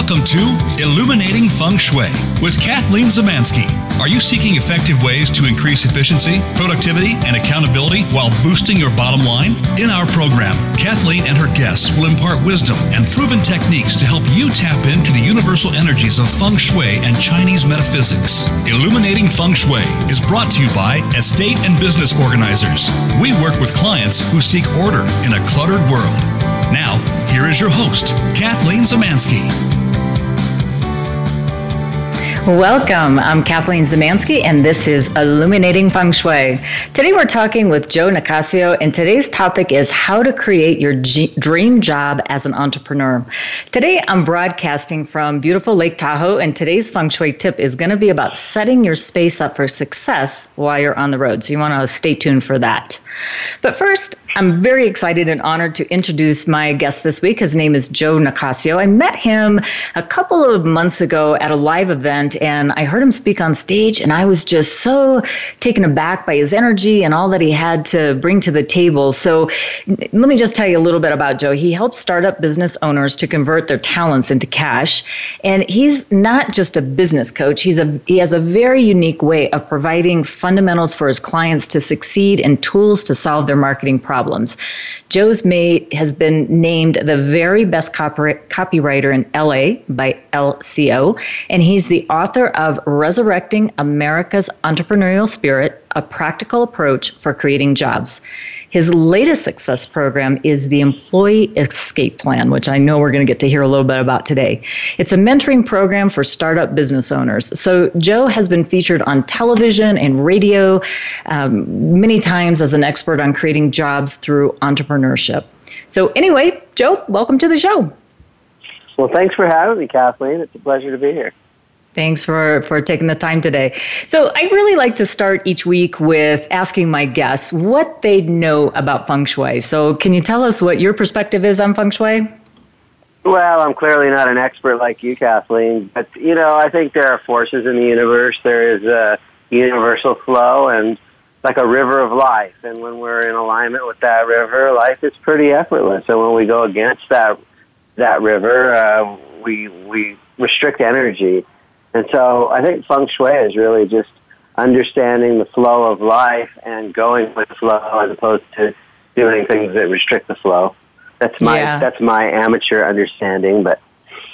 Welcome to Illuminating Feng Shui with Kathleen Zemansky. Are you seeking effective ways to increase efficiency, productivity, and accountability while boosting your bottom line? In our program, Kathleen and her guests will impart wisdom and proven techniques to help you tap into the universal energies of Feng Shui and Chinese metaphysics. Illuminating Feng Shui is brought to you by estate and business organizers. We work with clients who seek order in a cluttered world. Now, here is your host, Kathleen Zemansky. Welcome. I'm Kathleen Zemansky, and this is Illuminating Feng Shui. Today we're talking with Joe Nicasio, and today's topic is how to create your G- dream job as an entrepreneur. Today I'm broadcasting from beautiful Lake Tahoe, and today's Feng Shui tip is going to be about setting your space up for success while you're on the road. So you want to stay tuned for that. But first, I'm very excited and honored to introduce my guest this week. His name is Joe Nicasio. I met him a couple of months ago at a live event, and I heard him speak on stage, and I was just so taken aback by his energy and all that he had to bring to the table. So, let me just tell you a little bit about Joe. He helps startup business owners to convert their talents into cash, and he's not just a business coach. He's a he has a very unique way of providing fundamentals for his clients to succeed and tools to solve their marketing problems problems. Joe's Mate has been named the very best copy- copywriter in LA by LCO, and he's the author of Resurrecting America's Entrepreneurial Spirit A Practical Approach for Creating Jobs. His latest success program is the Employee Escape Plan, which I know we're going to get to hear a little bit about today. It's a mentoring program for startup business owners. So, Joe has been featured on television and radio um, many times as an expert on creating jobs through entrepreneurship. So, anyway, Joe, welcome to the show. Well, thanks for having me, Kathleen. It's a pleasure to be here. Thanks for, for taking the time today. So, I really like to start each week with asking my guests what they know about feng shui. So, can you tell us what your perspective is on feng shui? Well, I'm clearly not an expert like you, Kathleen, but you know, I think there are forces in the universe. There is a universal flow and like a river of life, and when we're in alignment with that river, life is pretty effortless. And when we go against that that river, uh, we we restrict energy. And so I think feng shui is really just understanding the flow of life and going with the flow as opposed to doing things that restrict the flow. That's my yeah. that's my amateur understanding, but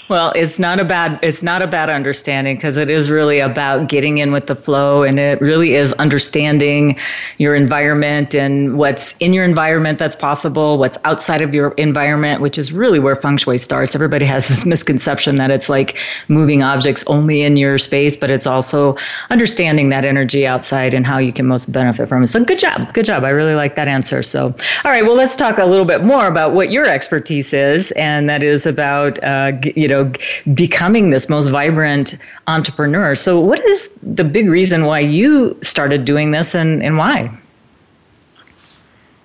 well, it's not a bad it's not a bad understanding because it is really about getting in with the flow and it really is understanding your environment and what's in your environment that's possible, what's outside of your environment, which is really where feng shui starts. Everybody has this misconception that it's like moving objects only in your space, but it's also understanding that energy outside and how you can most benefit from it. So good job. Good job. I really like that answer. So all right, well let's talk a little bit more about what your expertise is and that is about uh, you know know becoming this most vibrant entrepreneur so what is the big reason why you started doing this and, and why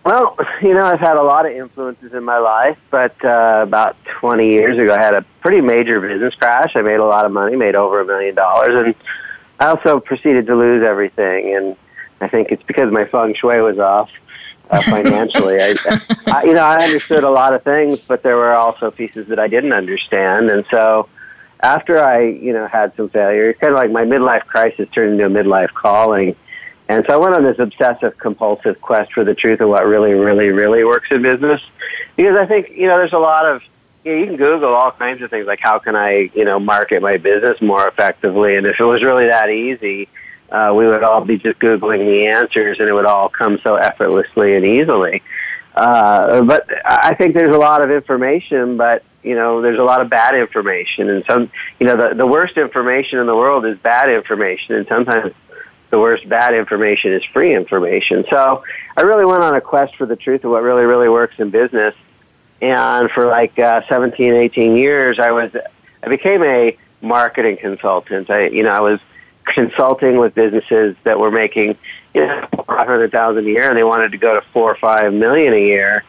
well, you know, I've had a lot of influences in my life, but uh, about 20 years ago, I had a pretty major business crash. I made a lot of money, made over a million dollars, and I also proceeded to lose everything. And I think it's because my feng shui was off uh, financially. I, I, you know, I understood a lot of things, but there were also pieces that I didn't understand, and so after I, you know, had some failure, kind of like my midlife crisis turned into a midlife calling. And so I went on this obsessive compulsive quest for the truth of what really, really, really works in business. Because I think, you know, there's a lot of, you, know, you can Google all kinds of things like how can I, you know, market my business more effectively. And if it was really that easy, uh, we would all be just Googling the answers and it would all come so effortlessly and easily. Uh, but I think there's a lot of information, but you know, there's a lot of bad information and some, you know, the, the worst information in the world is bad information and sometimes the worst bad information is free information. So I really went on a quest for the truth of what really, really works in business. And for like uh, 17, 18 years, I was, I became a marketing consultant. I, you know, I was consulting with businesses that were making, you know, 500,000 a year and they wanted to go to four or five million a year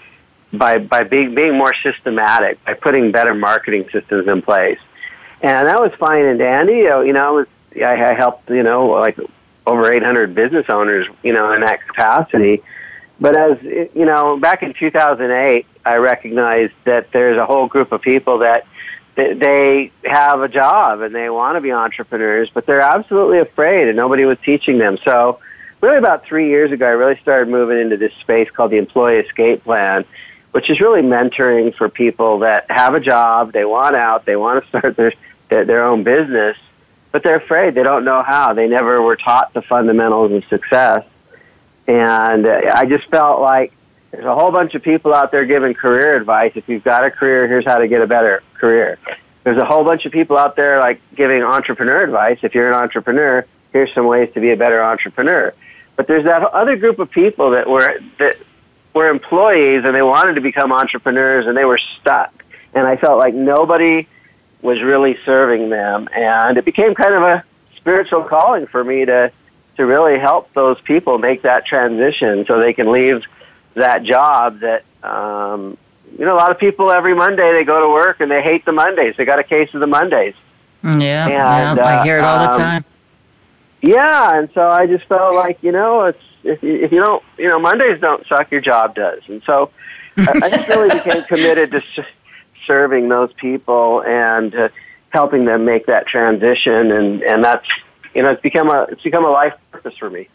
by, by being, being more systematic, by putting better marketing systems in place. And that was fine and dandy. You know, I was, I, I helped, you know, like over 800 business owners, you know, in that capacity. But as, you know, back in 2008, I recognized that there's a whole group of people that they have a job and they want to be entrepreneurs, but they're absolutely afraid and nobody was teaching them. So really about three years ago, I really started moving into this space called the Employee Escape Plan, which is really mentoring for people that have a job, they want out, they want to start their, their, their own business, but they're afraid. They don't know how. They never were taught the fundamentals of success. And uh, I just felt like there's a whole bunch of people out there giving career advice. If you've got a career, here's how to get a better career. There's a whole bunch of people out there like giving entrepreneur advice. If you're an entrepreneur, here's some ways to be a better entrepreneur. But there's that other group of people that were that were employees and they wanted to become entrepreneurs and they were stuck. And I felt like nobody was really serving them, and it became kind of a spiritual calling for me to to really help those people make that transition so they can leave that job that um, you know a lot of people every Monday they go to work and they hate the Mondays. They got a case of the Mondays. Mm, yeah, and, yeah, uh, I hear it all um, the time. Yeah, and so I just felt like you know it's if you, if you don't you know Mondays don't suck, your job does, and so I, I just really became committed to serving those people and uh, helping them make that transition, and and that's you know it's become a it's become a life purpose for me.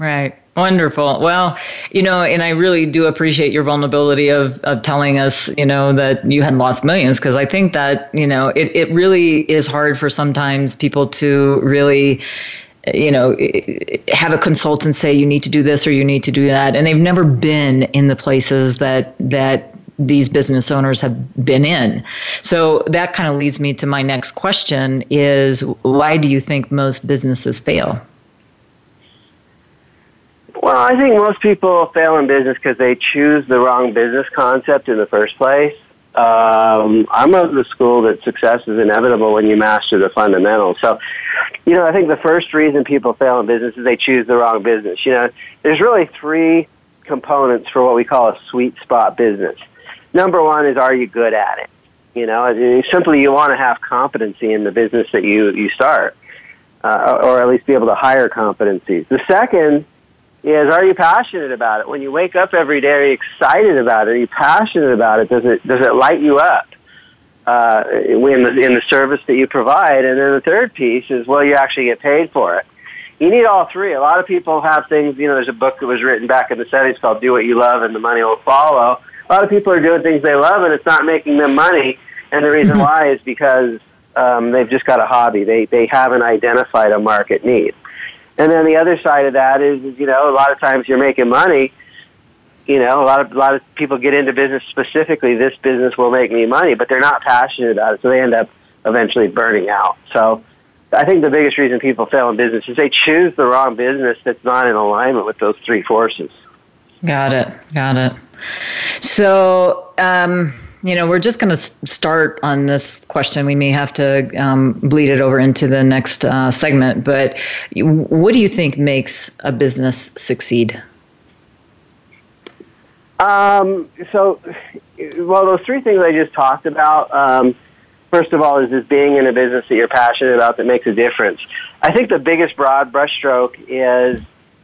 Right. Wonderful. Well, you know, and I really do appreciate your vulnerability of, of telling us, you know, that you had lost millions because I think that, you know, it, it really is hard for sometimes people to really you know have a consultant say you need to do this or you need to do that and they've never been in the places that that these business owners have been in so that kind of leads me to my next question is why do you think most businesses fail well, I think most people fail in business because they choose the wrong business concept in the first place. Um, I'm of the school that success is inevitable when you master the fundamentals. So, you know, I think the first reason people fail in business is they choose the wrong business. You know, there's really three components for what we call a sweet spot business. Number one is are you good at it? You know, simply you want to have competency in the business that you you start, uh, or at least be able to hire competencies. The second is are you passionate about it? When you wake up every day, are you excited about it? Are you passionate about it? Does it does it light you up uh, in the in the service that you provide? And then the third piece is will you actually get paid for it? You need all three. A lot of people have things. You know, there's a book that was written back in the 70s called "Do What You Love and the Money Will Follow." A lot of people are doing things they love and it's not making them money. And the reason mm-hmm. why is because um, they've just got a hobby. They they haven't identified a market need. And then the other side of that is, is you know, a lot of times you're making money. You know, a lot of a lot of people get into business specifically. This business will make me money, but they're not passionate about it, so they end up eventually burning out. So, I think the biggest reason people fail in business is they choose the wrong business that's not in alignment with those three forces. Got it. Got it. So. Um you know, we're just going to start on this question. We may have to um, bleed it over into the next uh, segment. But what do you think makes a business succeed? Um, so, well, those three things I just talked about. Um, first of all, is this being in a business that you're passionate about that makes a difference. I think the biggest broad brushstroke is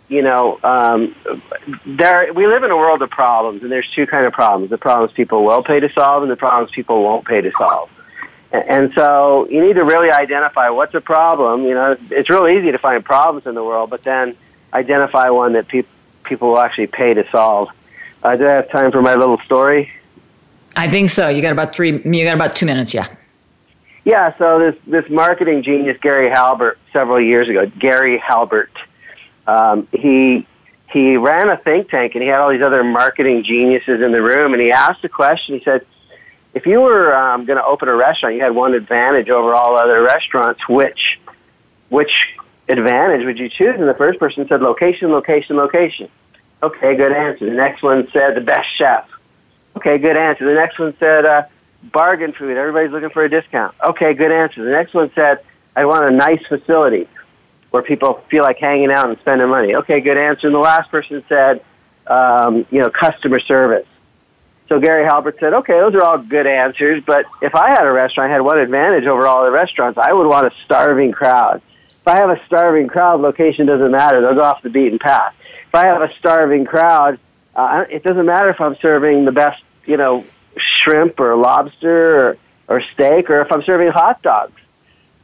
you know, um, there we live in a world of problems, and there's two kind of problems: the problems people will pay to solve, and the problems people won't pay to solve. And so you need to really identify what's a problem. You know, it's real easy to find problems in the world, but then identify one that pe- people will actually pay to solve. Uh, do I have time for my little story? I think so. You got about three. You got about two minutes. Yeah. Yeah. So this this marketing genius Gary Halbert several years ago, Gary Halbert um, he he ran a think tank and he had all these other marketing geniuses in the room and he asked a question. He said, if you were um, going to open a restaurant, you had one advantage over all other restaurants. Which which advantage would you choose? And the first person said location, location, location. Okay, good answer. The next one said the best chef. Okay, good answer. The next one said uh, bargain food. Everybody's looking for a discount. Okay, good answer. The next one said I want a nice facility where people feel like hanging out and spending money. Okay, good answer. And the last person said, um, you know, customer service. So Gary Halbert said, okay, those are all good answers, but if I had a restaurant, I had one advantage over all the restaurants, I would want a starving crowd. If I have a starving crowd, location doesn't matter. They'll go off the beaten path. If I have a starving crowd, uh, it doesn't matter if I'm serving the best, you know, shrimp or lobster or, or steak, or if I'm serving hot dogs.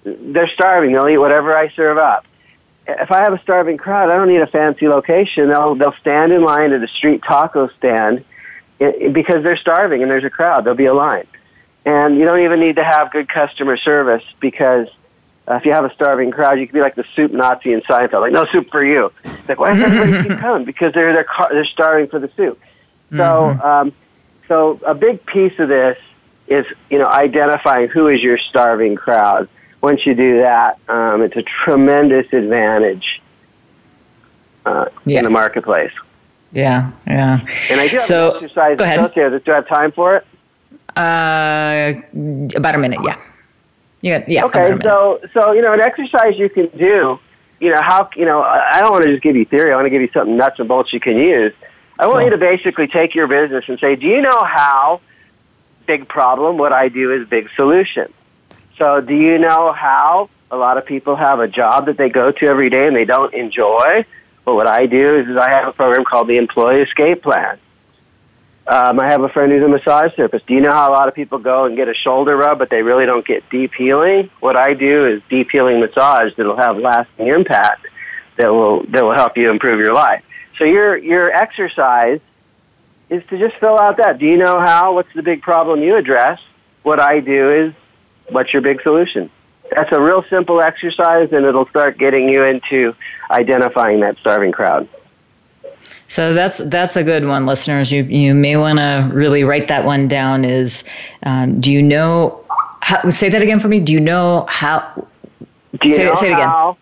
They're starving. They'll eat whatever I serve up. If I have a starving crowd, I don't need a fancy location. They'll they'll stand in line at a street taco stand because they're starving and there's a crowd. There'll be a line, and you don't even need to have good customer service because uh, if you have a starving crowd, you can be like the soup Nazi in Seinfeld, like no soup for you. It's like why does everybody keep coming? Because they're they're they're starving for the soup. So mm-hmm. um, so a big piece of this is you know identifying who is your starving crowd. Once you do that, um, it's a tremendous advantage uh, yeah. in the marketplace. Yeah, yeah. And I do have so, an exercise go ahead. associated. Do I have time for it? Uh, about a minute. Yeah. Yeah. Yeah. Okay. So, so you know, an exercise you can do. You know how you know. I don't want to just give you theory. I want to give you something nuts and bolts you can use. I want you to basically take your business and say, do you know how big problem? What I do is big solution. So, do you know how a lot of people have a job that they go to every day and they don't enjoy? Well, what I do is, is I have a program called the Employee Escape Plan. Um, I have a friend who's a massage therapist. Do you know how a lot of people go and get a shoulder rub, but they really don't get deep healing? What I do is deep healing massage that'll have lasting impact that will that will help you improve your life. So your your exercise is to just fill out that. Do you know how? What's the big problem you address? What I do is, what's your big solution? That's a real simple exercise, and it'll start getting you into identifying that starving crowd. So that's that's a good one, listeners. You you may want to really write that one down. Is um, do you know? How, say that again for me. Do you know how? Do you say, know say it again.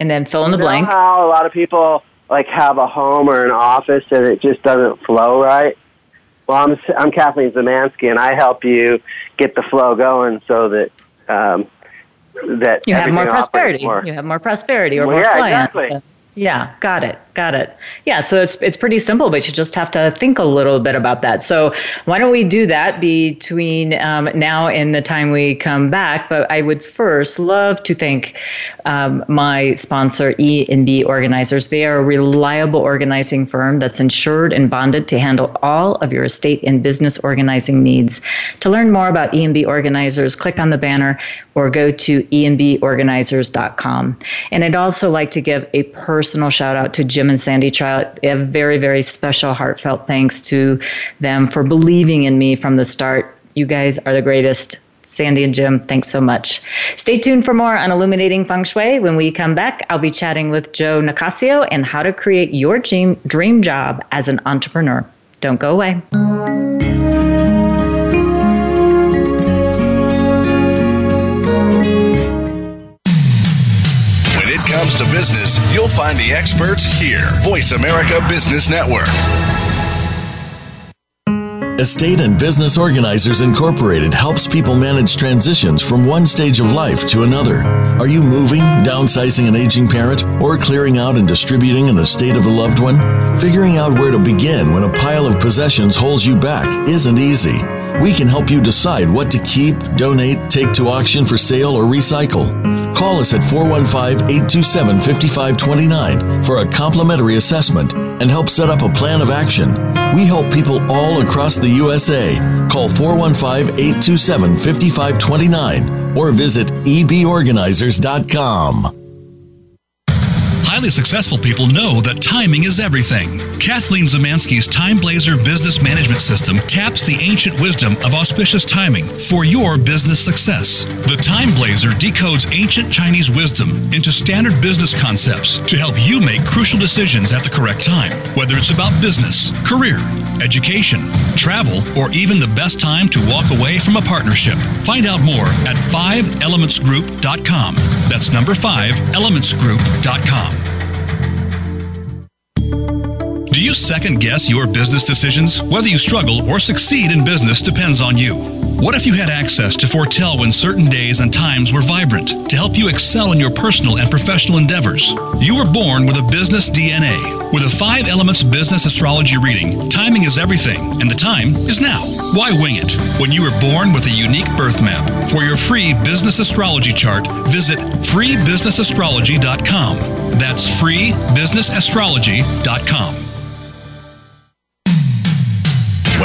And then fill in the blank. how a lot of people like have a home or an office and it just doesn't flow right. Well, I'm I'm Kathleen Zemansky, and I help you get the flow going so that um, that you have more prosperity. More. You have more prosperity or well, more yeah, clients. Exactly. Yeah, got it. Got it. Yeah, so it's it's pretty simple, but you just have to think a little bit about that. So why don't we do that between um, now and the time we come back? But I would first love to thank um, my sponsor, E and B Organizers. They are a reliable organizing firm that's insured and bonded to handle all of your estate and business organizing needs. To learn more about E and B Organizers, click on the banner or go to eandborganizers.com. And I'd also like to give a personal shout out to Jim and Sandy Trout. A very, very special, heartfelt thanks to them for believing in me from the start. You guys are the greatest. Sandy and Jim, thanks so much. Stay tuned for more on Illuminating Feng Shui. When we come back, I'll be chatting with Joe Nicasio and how to create your dream, dream job as an entrepreneur. Don't go away. Comes to business, you'll find the experts here. Voice America Business Network. Estate and Business Organizers Incorporated helps people manage transitions from one stage of life to another. Are you moving, downsizing an aging parent, or clearing out and distributing an estate of a loved one? Figuring out where to begin when a pile of possessions holds you back isn't easy. We can help you decide what to keep, donate, take to auction for sale, or recycle. Call us at 415 827 5529 for a complimentary assessment and help set up a plan of action. We help people all across the USA. Call 415 827 5529 or visit eborganizers.com. Highly successful people know that timing is everything. Kathleen Zemansky's Time Blazer business management system taps the ancient wisdom of auspicious timing for your business success. The Time Blazer decodes ancient Chinese wisdom into standard business concepts to help you make crucial decisions at the correct time, whether it's about business, career, education, travel, or even the best time to walk away from a partnership. Find out more at 5elementsgroup.com. That's number 5 elementsgroup.com. Do you second guess your business decisions? Whether you struggle or succeed in business depends on you. What if you had access to foretell when certain days and times were vibrant to help you excel in your personal and professional endeavors? You were born with a business DNA. With a five elements business astrology reading, timing is everything, and the time is now. Why wing it? When you were born with a unique birth map. For your free business astrology chart, visit freebusinessastrology.com. That's freebusinessastrology.com.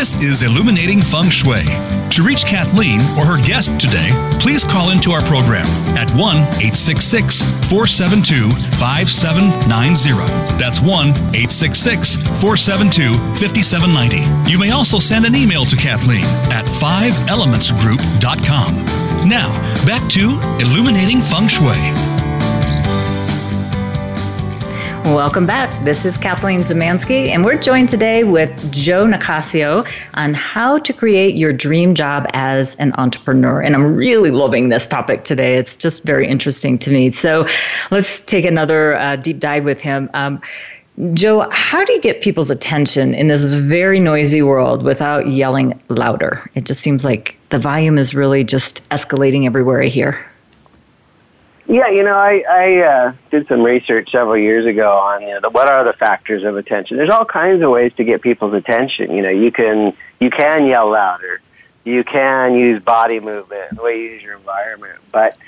This is Illuminating Feng Shui. To reach Kathleen or her guest today, please call into our program at 1 866 472 5790. That's 1 866 472 5790. You may also send an email to Kathleen at 5elementsgroup.com. Now, back to Illuminating Feng Shui. Welcome back. This is Kathleen Zemansky, and we're joined today with Joe Nicasio on how to create your dream job as an entrepreneur. And I'm really loving this topic today. It's just very interesting to me. So let's take another uh, deep dive with him. Um, Joe, how do you get people's attention in this very noisy world without yelling louder? It just seems like the volume is really just escalating everywhere I hear. Yeah, you know, I, I uh, did some research several years ago on you know the, what are the factors of attention. There's all kinds of ways to get people's attention. You know, you can you can yell louder, you can use body movement, the way you use your environment. But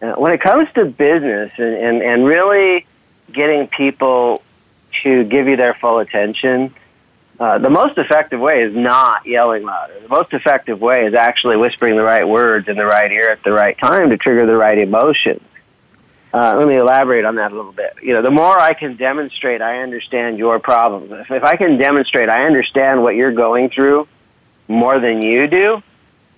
uh, when it comes to business and, and and really getting people to give you their full attention, uh, the most effective way is not yelling louder. The most effective way is actually whispering the right words in the right ear at the right time to trigger the right emotions. Uh, let me elaborate on that a little bit. You know, the more I can demonstrate I understand your problems, if, if I can demonstrate I understand what you're going through more than you do,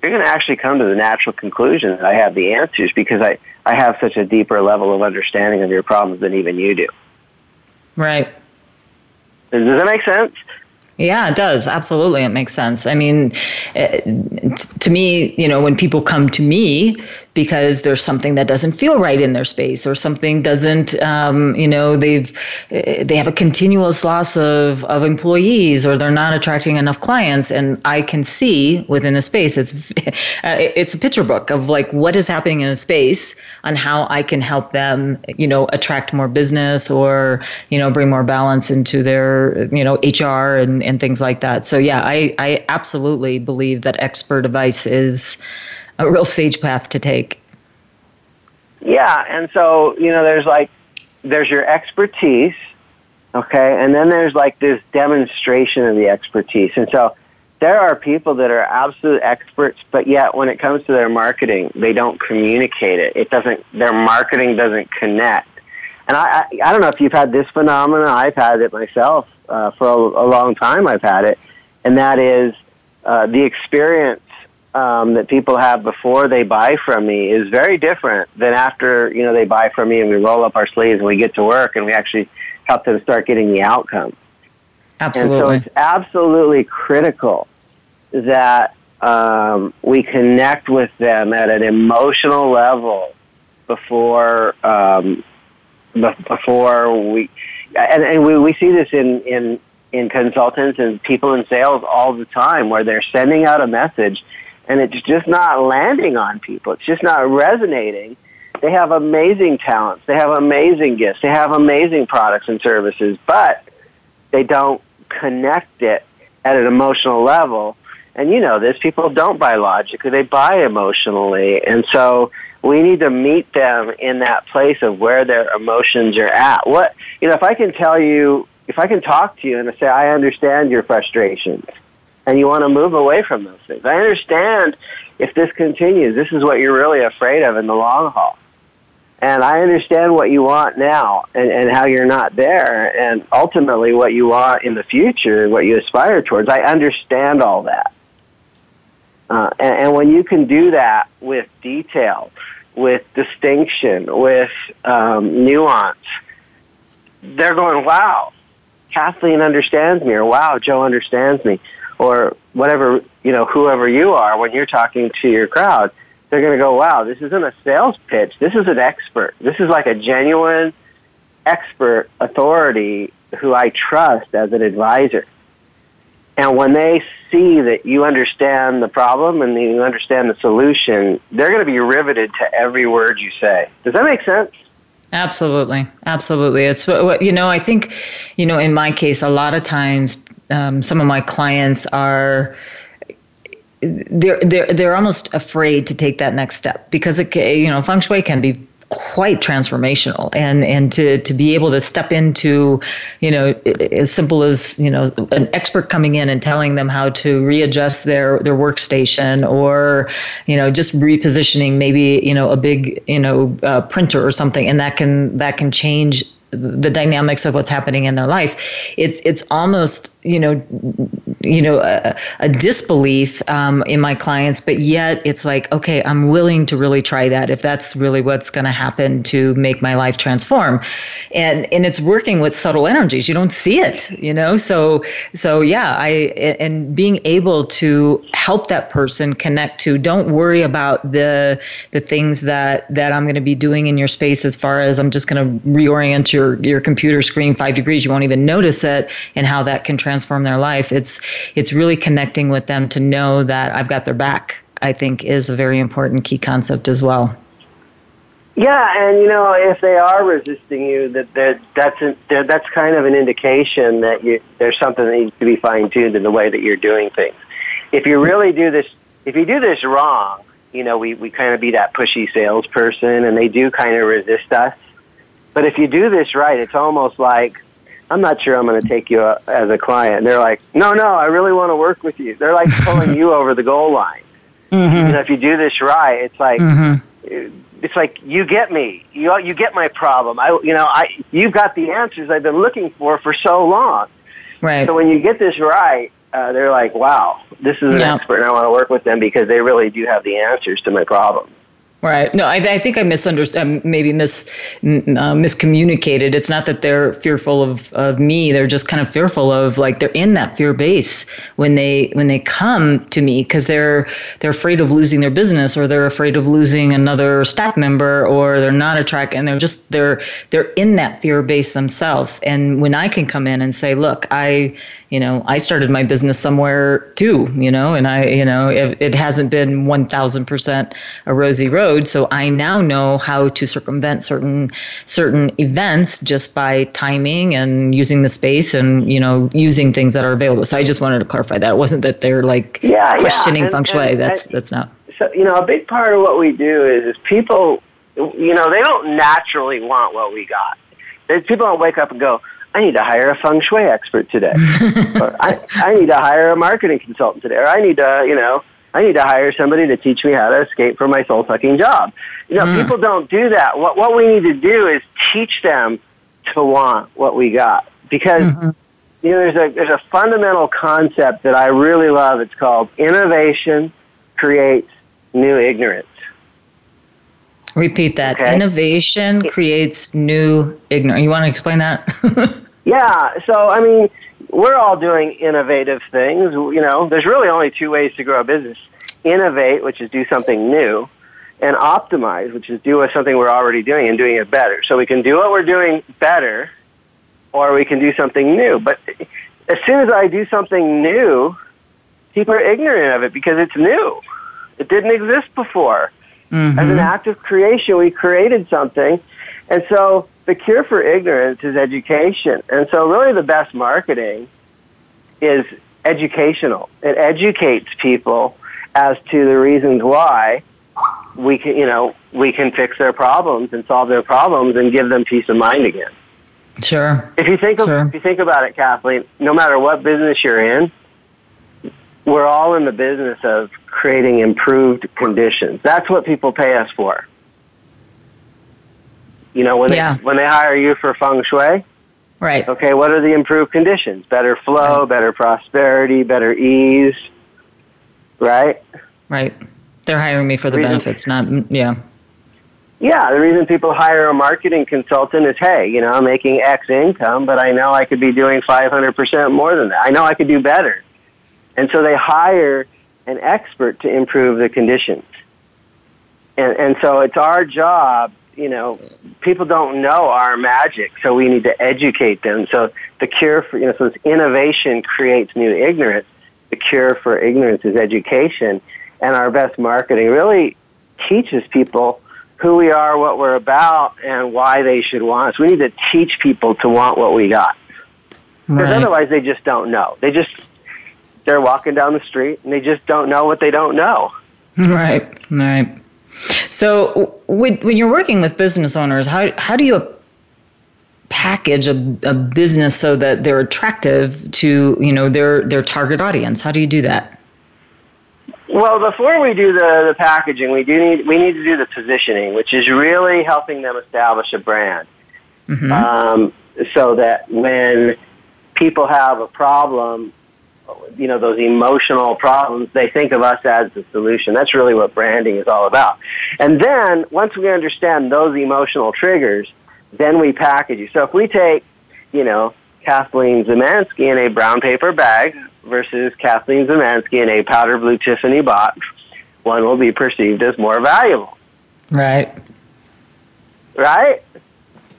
you're going to actually come to the natural conclusion that I have the answers because I, I have such a deeper level of understanding of your problems than even you do. Right. Does, does that make sense? Yeah, it does. Absolutely. It makes sense. I mean, it, to me, you know, when people come to me because there's something that doesn't feel right in their space or something doesn't um, you know they've they have a continuous loss of, of employees or they're not attracting enough clients. And i can see within the space it's it's a picture book of like what is happening in a space on how i can help them you know attract more business or you know bring more balance into their you know hr and, and things like that. So yeah i i absolutely believe that expert advice is a real sage path to take. Yeah, and so you know, there's like there's your expertise, okay, and then there's like this demonstration of the expertise, and so there are people that are absolute experts, but yet when it comes to their marketing, they don't communicate it. It doesn't. Their marketing doesn't connect. And I, I, I don't know if you've had this phenomenon. I've had it myself uh, for a, a long time. I've had it, and that is uh, the experience um, that people have before they buy from me is very different than after you know they buy from me and we roll up our sleeves and we get to work and we actually help them start getting the outcome. Absolutely. And so it's absolutely critical that um, we connect with them at an emotional level before um, before we and, and we, we see this in, in in consultants and people in sales all the time where they're sending out a message and it's just not landing on people. It's just not resonating. They have amazing talents. They have amazing gifts. They have amazing products and services, but they don't connect it at an emotional level. And you know this, people don't buy logically, they buy emotionally. And so we need to meet them in that place of where their emotions are at. What, you know, if I can tell you, if I can talk to you and say, I understand your frustrations and you want to move away from those things. I understand if this continues, this is what you're really afraid of in the long haul. And I understand what you want now and, and how you're not there, and ultimately what you want in the future, what you aspire towards. I understand all that. Uh, and, and when you can do that with detail, with distinction, with um, nuance, they're going, wow, Kathleen understands me, or wow, Joe understands me, or whatever, you know, whoever you are when you're talking to your crowd, they're going to go, wow, this isn't a sales pitch. This is an expert. This is like a genuine expert authority who I trust as an advisor. And when they see that you understand the problem and you understand the solution, they're going to be riveted to every word you say. Does that make sense? Absolutely, absolutely. It's what you know. I think, you know, in my case, a lot of times, um, some of my clients are they're they're they're almost afraid to take that next step because it you know feng shui can be quite transformational and and to to be able to step into you know as simple as you know an expert coming in and telling them how to readjust their their workstation or you know just repositioning maybe you know a big you know uh, printer or something. And that can that can change the dynamics of what's happening in their life. It's it's almost you know you know a, a disbelief um, in my clients but yet it's like okay i'm willing to really try that if that's really what's going to happen to make my life transform. And and it's working with subtle energies. You don't see it you know? So so yeah i and being able to help that person connect to don't worry about the the things that that i'm going to be doing in your space as far as i'm just going to reorient your your computer screen five degrees, you won't even notice it, and how that can transform their life. It's it's really connecting with them to know that I've got their back. I think is a very important key concept as well. Yeah, and you know, if they are resisting you, that that that's a, that's kind of an indication that you there's something that needs to be fine tuned in the way that you're doing things. If you really do this, if you do this wrong, you know, we we kind of be that pushy salesperson, and they do kind of resist us. But if you do this right, it's almost like, I'm not sure I'm going to take you uh, as a client. And they're like, no, no, I really want to work with you. They're like pulling you over the goal line. Mm-hmm. You know, if you do this right, it's like, mm-hmm. it's like you get me. You you get my problem. I you know I you've got the answers I've been looking for for so long. Right. So when you get this right, uh, they're like, wow, this is an yeah. expert, and I want to work with them because they really do have the answers to my problem. Right. No, I, I think I misunderstood, um, maybe mis, uh, miscommunicated. It's not that they're fearful of, of me. They're just kind of fearful of like they're in that fear base when they when they come to me because they're they're afraid of losing their business or they're afraid of losing another staff member or they're not attracted and they're just they're they're in that fear base themselves. And when I can come in and say, look, I you know, I started my business somewhere too, you know, and I, you know, it, it hasn't been 1000% a rosy road. So I now know how to circumvent certain, certain events just by timing and using the space and, you know, using things that are available. So I just wanted to clarify that. It wasn't that they're like yeah, questioning yeah. And, feng shui. And, that's, that's not. So, you know, a big part of what we do is, is people, you know, they don't naturally want what we got. People don't wake up and go, I need to hire a feng shui expert today. or I, I need to hire a marketing consultant today. Or I need to, you know, I need to hire somebody to teach me how to escape from my soul sucking job. You know, mm. people don't do that. What, what we need to do is teach them to want what we got. Because, mm-hmm. you know, there's a, there's a fundamental concept that I really love. It's called innovation creates new ignorance. Repeat that. Okay. Innovation creates new ignorance. You want to explain that? Yeah, so I mean, we're all doing innovative things. You know, there's really only two ways to grow a business: innovate, which is do something new, and optimize, which is do something we're already doing and doing it better. So we can do what we're doing better, or we can do something new. But as soon as I do something new, people are ignorant of it because it's new. It didn't exist before. Mm-hmm. As an act of creation, we created something, and so the cure for ignorance is education. And so really the best marketing is educational. It educates people as to the reasons why we can, you know, we can fix their problems and solve their problems and give them peace of mind again. Sure. If you think of, sure. if you think about it, Kathleen, no matter what business you're in, we're all in the business of creating improved conditions. That's what people pay us for. You know, when yeah. they when they hire you for feng shui, right? Okay, what are the improved conditions? Better flow, right. better prosperity, better ease, right? Right. They're hiring me for the, the benefits, not yeah. Yeah, the reason people hire a marketing consultant is, hey, you know, I'm making X income, but I know I could be doing 500% more than that. I know I could do better. And so they hire an expert to improve the conditions. And, and so it's our job, you know, people don't know our magic, so we need to educate them. So the cure for, you know, so innovation creates new ignorance. The cure for ignorance is education. And our best marketing really teaches people who we are, what we're about, and why they should want us. We need to teach people to want what we got. Because right. otherwise they just don't know. They just, they're walking down the street and they just don't know what they don't know. Right, right. So when, when you're working with business owners, how, how do you package a, a business so that they're attractive to, you know, their, their target audience? How do you do that? Well, before we do the, the packaging, we do need we need to do the positioning, which is really helping them establish a brand, mm-hmm. um, so that when people have a problem, you know those emotional problems, they think of us as the solution. That's really what branding is all about. And then once we understand those emotional triggers, then we package you. So if we take, you know, Kathleen Zemansky in a brown paper bag versus Kathleen Zemansky in a powder blue Tiffany box, one will be perceived as more valuable. Right. Right?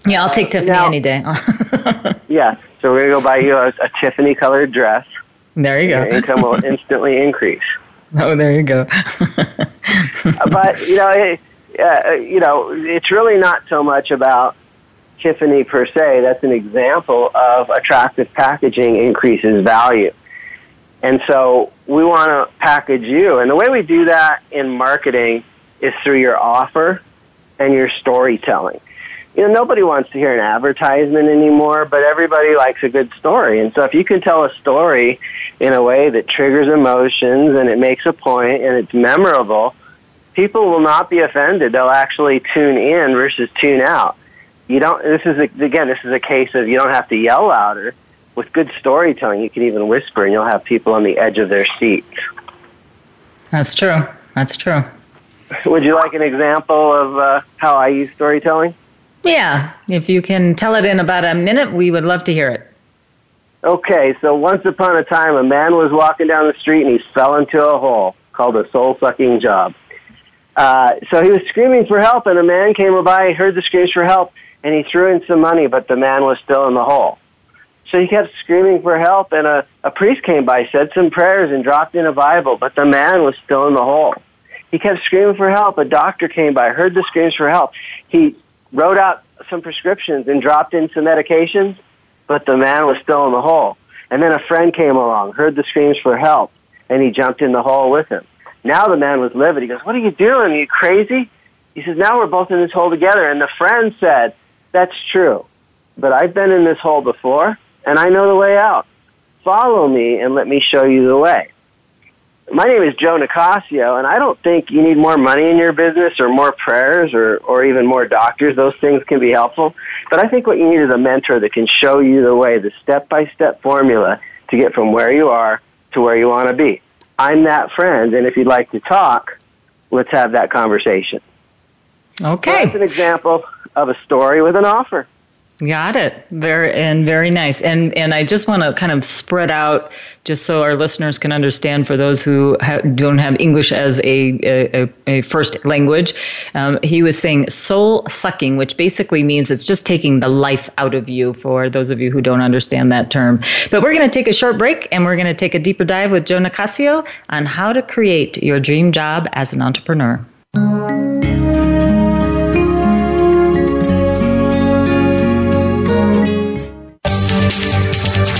Yeah, I'll take uh, Tiffany now, any day. yeah, so we're going to go buy you a, a Tiffany colored dress. There you go. Your income will instantly increase. Oh, there you go. but, you know, it, uh, you know, it's really not so much about Tiffany per se. That's an example of attractive packaging increases value. And so we want to package you. And the way we do that in marketing is through your offer and your storytelling. You know, nobody wants to hear an advertisement anymore, but everybody likes a good story. And so if you can tell a story in a way that triggers emotions and it makes a point and it's memorable, people will not be offended. They'll actually tune in versus tune out. You don't, this is, a, again, this is a case of you don't have to yell louder with good storytelling, you can even whisper and you'll have people on the edge of their seat. That's true. That's true. Would you like an example of uh, how I use storytelling? Yeah. If you can tell it in about a minute, we would love to hear it. Okay, so once upon a time, a man was walking down the street and he fell into a hole called a soul sucking job. Uh, so he was screaming for help, and a man came by, heard the screams for help, and he threw in some money, but the man was still in the hole. So he kept screaming for help, and a, a priest came by, said some prayers, and dropped in a Bible, but the man was still in the hole. He kept screaming for help. A doctor came by, heard the screams for help. He wrote out some prescriptions and dropped in some medications, but the man was still in the hole. And then a friend came along, heard the screams for help, and he jumped in the hole with him. Now the man was livid. He goes, What are you doing? Are you crazy? He says, Now we're both in this hole together. And the friend said, That's true. But I've been in this hole before, and I know the way out. Follow me and let me show you the way. My name is Joe Nicasio, and I don't think you need more money in your business or more prayers or, or even more doctors. Those things can be helpful. But I think what you need is a mentor that can show you the way, the step by step formula to get from where you are to where you want to be. I'm that friend, and if you'd like to talk, let's have that conversation. Okay. So that's an example of a story with an offer. Got it. Very and very nice. And and I just want to kind of spread out, just so our listeners can understand. For those who ha- don't have English as a a, a first language, um, he was saying soul sucking, which basically means it's just taking the life out of you. For those of you who don't understand that term, but we're going to take a short break and we're going to take a deeper dive with Joe Nicasio on how to create your dream job as an entrepreneur.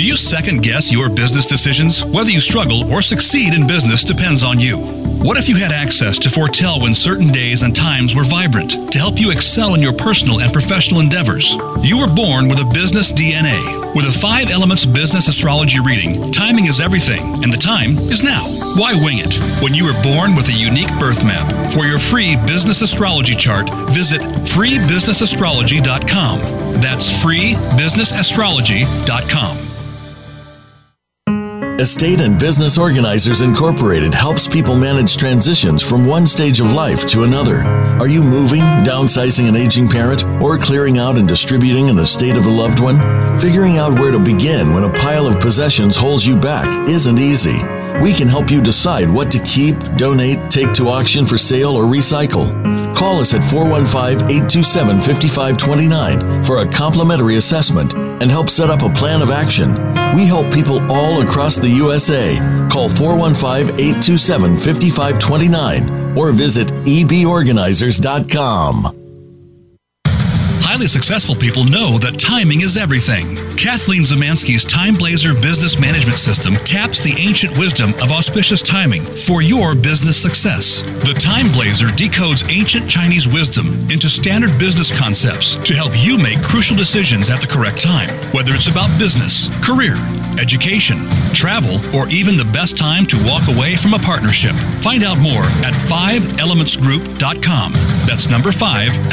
Do you second guess your business decisions? Whether you struggle or succeed in business depends on you. What if you had access to foretell when certain days and times were vibrant to help you excel in your personal and professional endeavors? You were born with a business DNA. With a five elements business astrology reading, timing is everything, and the time is now. Why wing it? When you were born with a unique birth map. For your free business astrology chart, visit freebusinessastrology.com. That's freebusinessastrology.com. Estate and Business Organizers Incorporated helps people manage transitions from one stage of life to another. Are you moving, downsizing an aging parent, or clearing out and distributing an estate of a loved one? Figuring out where to begin when a pile of possessions holds you back isn't easy. We can help you decide what to keep, donate, take to auction for sale, or recycle. Call us at 415 827 5529 for a complimentary assessment and help set up a plan of action. We help people all across the USA. Call 415 827 5529 or visit eborganizers.com. Highly successful people know that timing is everything. Kathleen Zemansky's Time Blazer business management system taps the ancient wisdom of auspicious timing for your business success. The Time Blazer decodes ancient Chinese wisdom into standard business concepts to help you make crucial decisions at the correct time, whether it's about business, career, education, travel, or even the best time to walk away from a partnership. Find out more at 5elementsgroup.com. That's number 5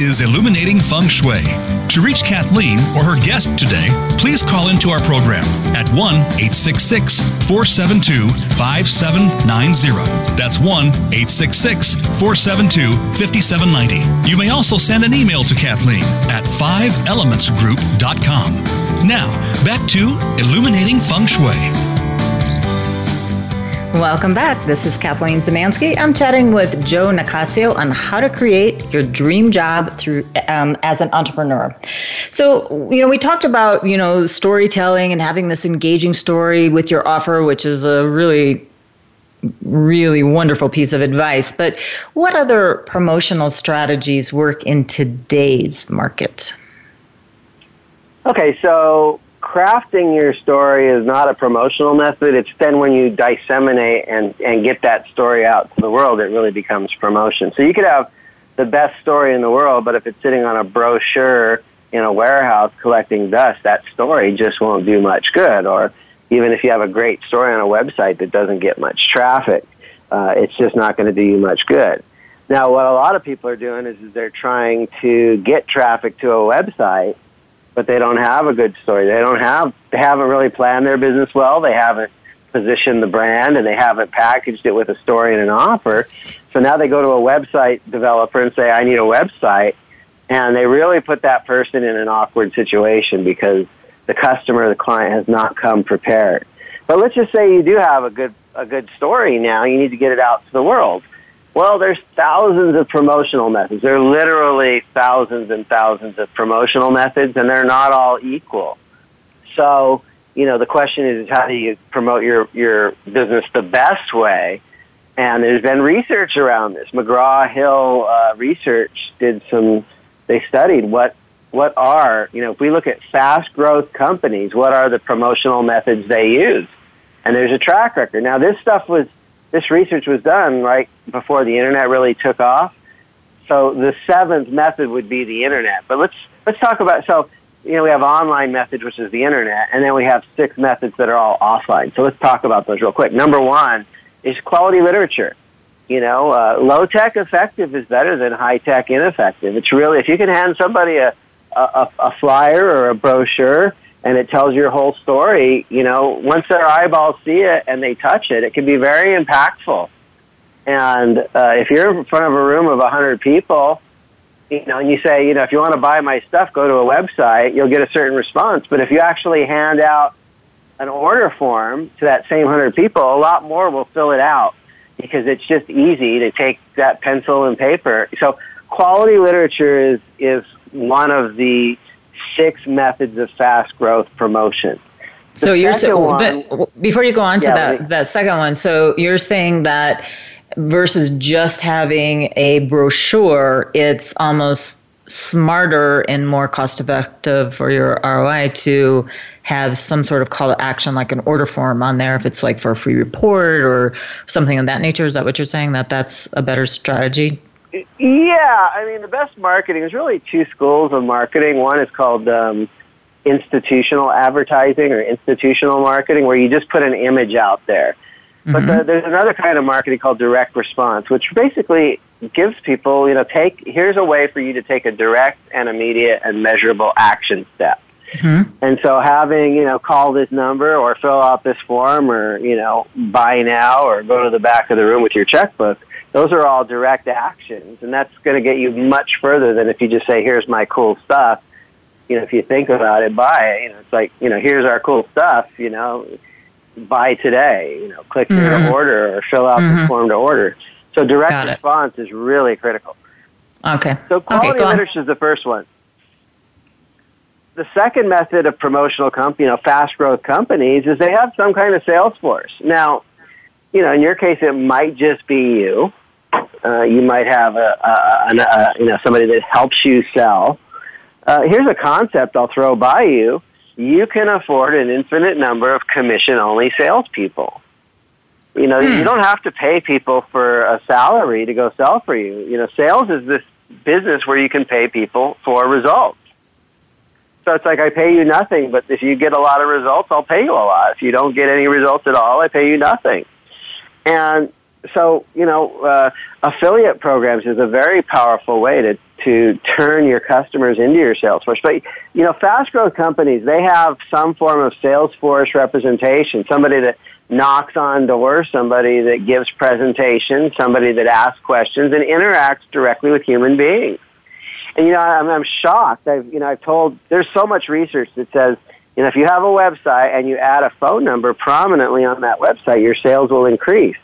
Is Illuminating Feng Shui. To reach Kathleen or her guest today, please call into our program at 1 866 472 5790. That's 1 866 472 5790. You may also send an email to Kathleen at 5elementsgroup.com. Now, back to Illuminating Feng Shui. Welcome back. This is Kathleen Zemansky. I'm chatting with Joe Nicasio on how to create your dream job through um, as an entrepreneur. So, you know, we talked about you know storytelling and having this engaging story with your offer, which is a really really wonderful piece of advice. But what other promotional strategies work in today's market? Okay, so crafting your story is not a promotional method. It's then when you disseminate and, and get that story out to the world, it really becomes promotion. So you could have the best story in the world, but if it's sitting on a brochure in a warehouse collecting dust, that story just won't do much good. Or even if you have a great story on a website that doesn't get much traffic, uh, it's just not going to do you much good. Now, what a lot of people are doing is, is they're trying to get traffic to a website but they don't have a good story. They don't have they haven't really planned their business well. They haven't positioned the brand and they haven't packaged it with a story and an offer. So now they go to a website developer and say, I need a website. And they really put that person in an awkward situation because the customer, the client has not come prepared. But let's just say you do have a good, a good story now. You need to get it out to the world. Well, there's thousands of promotional methods. There are literally thousands and thousands of promotional methods, and they're not all equal. So, you know, the question is, how do you promote your, your business the best way? And there's been research around this. McGraw Hill uh, Research did some, they studied what, what are, you know, if we look at fast growth companies, what are the promotional methods they use? And there's a track record. Now, this stuff was this research was done right before the internet really took off. So the seventh method would be the internet. But let's let's talk about so you know we have online methods which is the internet, and then we have six methods that are all offline. So let's talk about those real quick. Number one is quality literature. You know, uh, low tech effective is better than high tech ineffective. It's really if you can hand somebody a a, a flyer or a brochure and it tells your whole story, you know, once their eyeballs see it and they touch it, it can be very impactful. And uh, if you're in front of a room of 100 people, you know, and you say, you know, if you want to buy my stuff, go to a website, you'll get a certain response. But if you actually hand out an order form to that same 100 people, a lot more will fill it out because it's just easy to take that pencil and paper. So quality literature is, is one of the six methods of fast growth promotion. so you're so one, before you go on to yeah, that that second one. So you're saying that versus just having a brochure, it's almost smarter and more cost effective for your ROI to have some sort of call to action like an order form on there if it's like for a free report or something of that nature is that what you're saying that that's a better strategy yeah i mean the best marketing is really two schools of marketing one is called um, institutional advertising or institutional marketing where you just put an image out there but mm-hmm. the, there's another kind of marketing called direct response which basically gives people you know take here's a way for you to take a direct and immediate and measurable action step Mm-hmm. And so having, you know, call this number or fill out this form or, you know, buy now or go to the back of the room with your checkbook, those are all direct actions. And that's going to get you much further than if you just say, here's my cool stuff. You know, if you think about it, buy it. You know, it's like, you know, here's our cool stuff, you know, buy today, you know, click here mm-hmm. to order or fill out mm-hmm. the form to order. So direct response is really critical. Okay. So quality okay, literature is the first one the second method of promotional company, you know, fast growth companies is they have some kind of sales force. Now, you know, in your case, it might just be you. Uh, you might have a, a, a, a, you know somebody that helps you sell. Uh, here's a concept I'll throw by you. You can afford an infinite number of commission-only salespeople. You know, hmm. you don't have to pay people for a salary to go sell for you. You know, sales is this business where you can pay people for results. So it's like I pay you nothing, but if you get a lot of results, I'll pay you a lot. If you don't get any results at all, I pay you nothing. And so, you know, uh, affiliate programs is a very powerful way to, to turn your customers into your sales force. But, you know, fast growth companies, they have some form of sales force representation, somebody that knocks on doors, somebody that gives presentations, somebody that asks questions and interacts directly with human beings. And you know, I'm, I'm shocked. I've you know, I've told there's so much research that says you know if you have a website and you add a phone number prominently on that website, your sales will increase.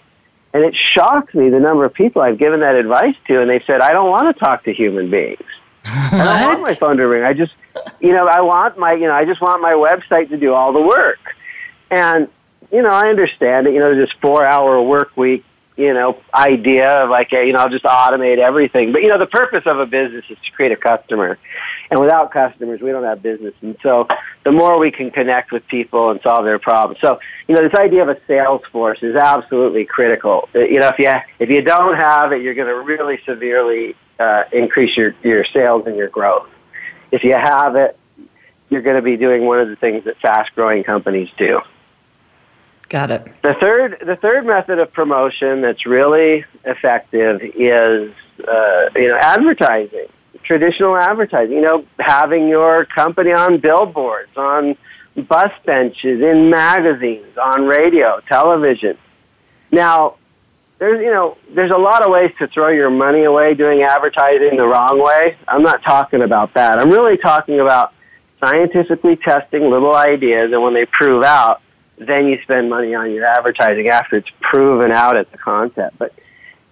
And it shocked me the number of people I've given that advice to, and they said, "I don't want to talk to human beings. I don't want my phone to ring. I just, you know, I want my, you know, I just want my website to do all the work." And you know, I understand it. You know, this four-hour work week you know, idea of like, you know, I'll just automate everything. But, you know, the purpose of a business is to create a customer. And without customers, we don't have business. And so the more we can connect with people and solve their problems. So, you know, this idea of a sales force is absolutely critical. Uh, you know, if you, if you don't have it, you're going to really severely uh, increase your, your sales and your growth. If you have it, you're going to be doing one of the things that fast growing companies do. Got it. The third, the third method of promotion that's really effective is, uh, you know, advertising, traditional advertising. You know, having your company on billboards, on bus benches, in magazines, on radio, television. Now, there's you know there's a lot of ways to throw your money away doing advertising the wrong way. I'm not talking about that. I'm really talking about scientifically testing little ideas, and when they prove out, then you spend money on your advertising after it's proven out as a concept. But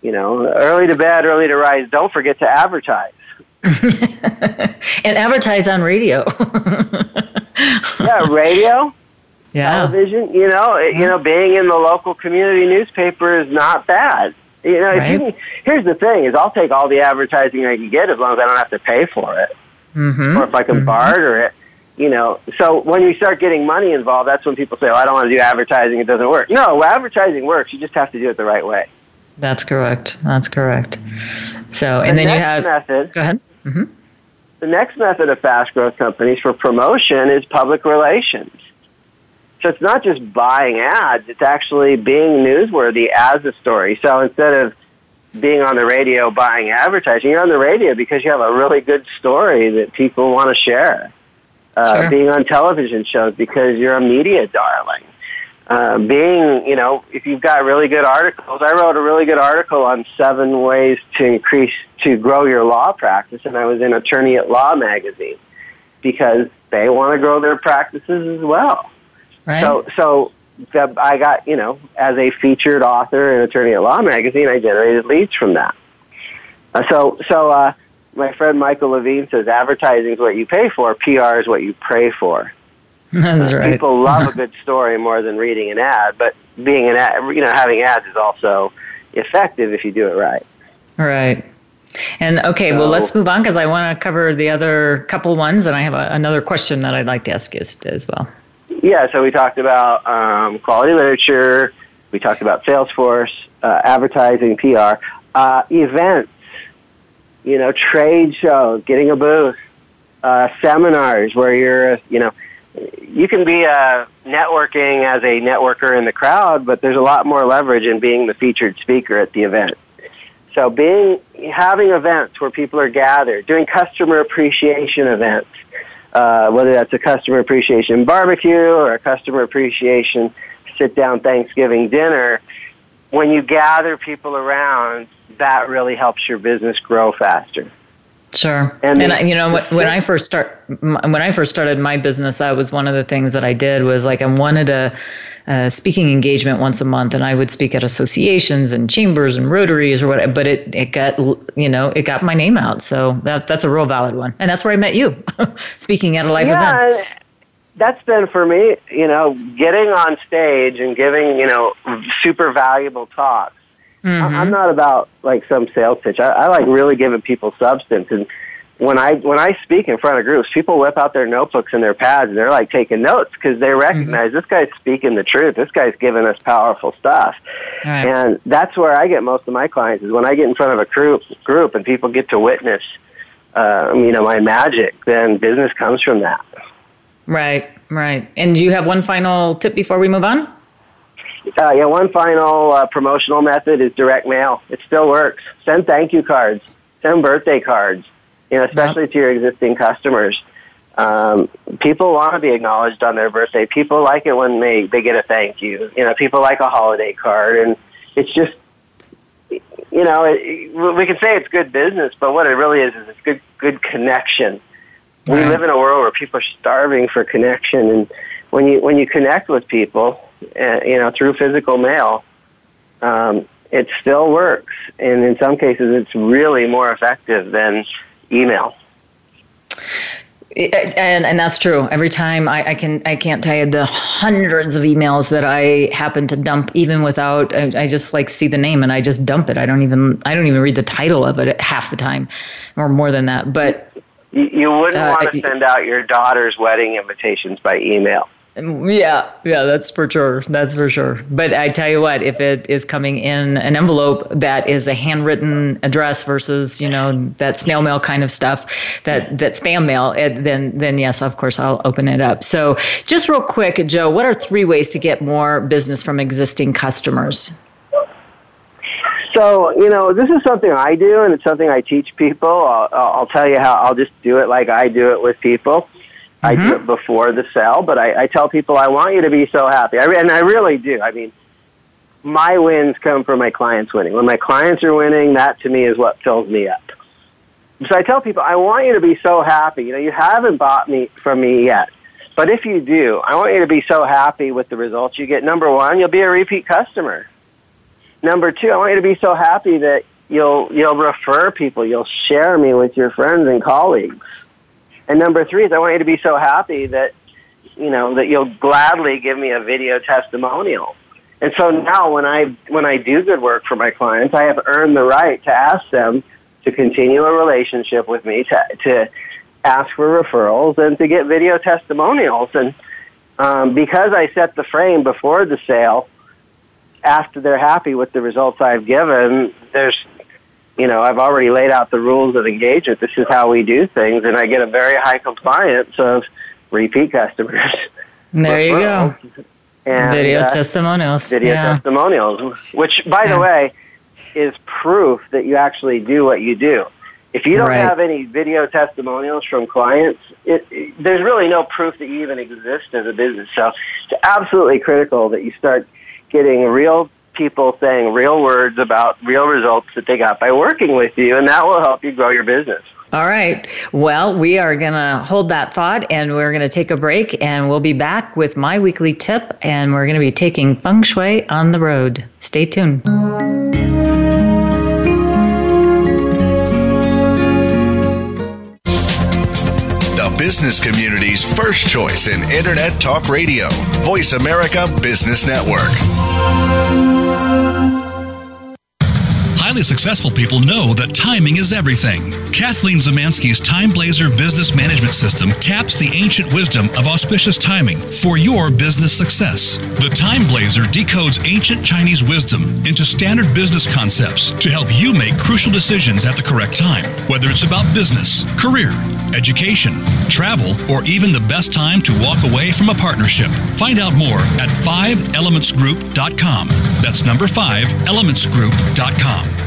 you know, early to bed, early to rise. Don't forget to advertise. and advertise on radio. yeah, radio. Yeah. Television. You know, yeah. you know, being in the local community newspaper is not bad. You know, right. if you can, here's the thing: is I'll take all the advertising I can get as long as I don't have to pay for it, mm-hmm. or if I can mm-hmm. barter it you know, so when you start getting money involved, that's when people say, "Oh, I don't want to do advertising; it doesn't work." No, advertising works. You just have to do it the right way. That's correct. That's correct. So, and the then you have method. Go ahead. Mm-hmm. The next method of fast growth companies for promotion is public relations. So it's not just buying ads; it's actually being newsworthy as a story. So instead of being on the radio buying advertising, you're on the radio because you have a really good story that people want to share uh, sure. being on television shows because you're a media darling. Uh, being, you know, if you've got really good articles, I wrote a really good article on seven ways to increase, to grow your law practice, and I was in Attorney at Law magazine because they want to grow their practices as well. Right. So, so the, I got, you know, as a featured author in Attorney at Law magazine, I generated leads from that. Uh, so, so, uh, my friend Michael Levine says advertising is what you pay for, PR is what you pray for. That's right. People love a good story more than reading an ad, but being an ad, you know, having ads is also effective if you do it right. Right. And okay, so, well, let's move on because I want to cover the other couple ones, and I have a, another question that I'd like to ask you as, well. Yeah, so we talked about um, quality literature, we talked about sales force, uh, advertising, PR, uh, events, you know, trade shows, getting a booth, uh, seminars where you're, you know, you can be uh, networking as a networker in the crowd, but there's a lot more leverage in being the featured speaker at the event. So being having events where people are gathered, doing customer appreciation events, uh, whether that's a customer appreciation barbecue or a customer appreciation sit down Thanksgiving dinner, when you gather people around, that really helps your business grow faster. Sure. And, and you know, when I first start, when I first started my business, that was one of the things that I did was like I wanted a, a speaking engagement once a month, and I would speak at associations and chambers and rotaries or whatever. But it it got you know it got my name out, so that that's a real valid one, and that's where I met you, speaking at a live yeah, event. That's been for me, you know, getting on stage and giving, you know, super valuable talks Mm-hmm. I'm not about like some sales pitch. I, I like really giving people substance. And when I when I speak in front of groups, people whip out their notebooks and their pads, and they're like taking notes because they recognize mm-hmm. this guy's speaking the truth. This guy's giving us powerful stuff, right. and that's where I get most of my clients is when I get in front of a group group and people get to witness, uh, you know, my magic. Then business comes from that. Right, right. And do you have one final tip before we move on? Uh, yeah, one final uh, promotional method is direct mail. It still works. Send thank you cards. Send birthday cards. You know, especially yep. to your existing customers. Um, people want to be acknowledged on their birthday. People like it when they they get a thank you. You know, people like a holiday card, and it's just you know it, we can say it's good business, but what it really is is it's good good connection. Right. We live in a world where people are starving for connection, and when you when you connect with people, uh, you know, through physical mail, um, it still works, and in some cases, it's really more effective than email. And and that's true. Every time I, I can I can't tell you the hundreds of emails that I happen to dump, even without I, I, just like see the name and I just dump it. I don't even I don't even read the title of it half the time, or more than that. But you, you wouldn't uh, want to send out your daughter's wedding invitations by email. Yeah, yeah, that's for sure. That's for sure. But I tell you what, if it is coming in an envelope that is a handwritten address versus you know that snail mail kind of stuff, that that spam mail, it, then then yes, of course I'll open it up. So just real quick, Joe, what are three ways to get more business from existing customers? So you know, this is something I do, and it's something I teach people. I'll, I'll tell you how I'll just do it like I do it with people. I mm-hmm. do it before the sale, but I, I tell people I want you to be so happy, I, and I really do. I mean, my wins come from my clients winning. When my clients are winning, that to me is what fills me up. So I tell people, I want you to be so happy. You know, you haven't bought me from me yet, but if you do, I want you to be so happy with the results you get. Number one, you'll be a repeat customer. Number two, I want you to be so happy that you'll you'll refer people, you'll share me with your friends and colleagues. And number three is I want you to be so happy that, you know, that you'll gladly give me a video testimonial. And so now when I, when I do good work for my clients, I have earned the right to ask them to continue a relationship with me, to, to ask for referrals and to get video testimonials. And um, because I set the frame before the sale, after they're happy with the results I've given, there's you know, I've already laid out the rules of engagement. This is how we do things, and I get a very high compliance of repeat customers. There you go. And, video uh, testimonials. Video yeah. testimonials, which, by yeah. the way, is proof that you actually do what you do. If you don't right. have any video testimonials from clients, it, it, there's really no proof that you even exist as a business. So it's absolutely critical that you start getting real people saying real words about real results that they got by working with you, and that will help you grow your business. All right. Well, we are going to hold that thought and we're going to take a break and we'll be back with my weekly tip and we're going to be taking feng shui on the road. Stay tuned. The business community's first choice in Internet Talk Radio, Voice America Business Network. Highly successful people know that timing is everything. Kathleen Zemansky's Time Blazer business management system taps the ancient wisdom of auspicious timing for your business success. The Time Blazer decodes ancient Chinese wisdom into standard business concepts to help you make crucial decisions at the correct time, whether it's about business, career, education, travel, or even the best time to walk away from a partnership. Find out more at 5elementsgroup.com. That's number 5 elementsgroup.com.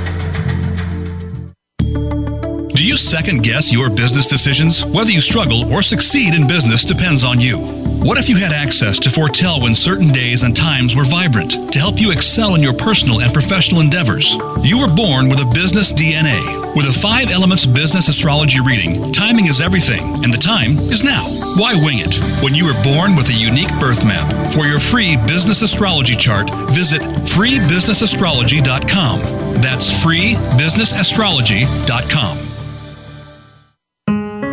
Do you second guess your business decisions? Whether you struggle or succeed in business depends on you. What if you had access to foretell when certain days and times were vibrant to help you excel in your personal and professional endeavors? You were born with a business DNA. With a five elements business astrology reading, timing is everything, and the time is now. Why wing it? When you were born with a unique birth map. For your free business astrology chart, visit freebusinessastrology.com. That's freebusinessastrology.com.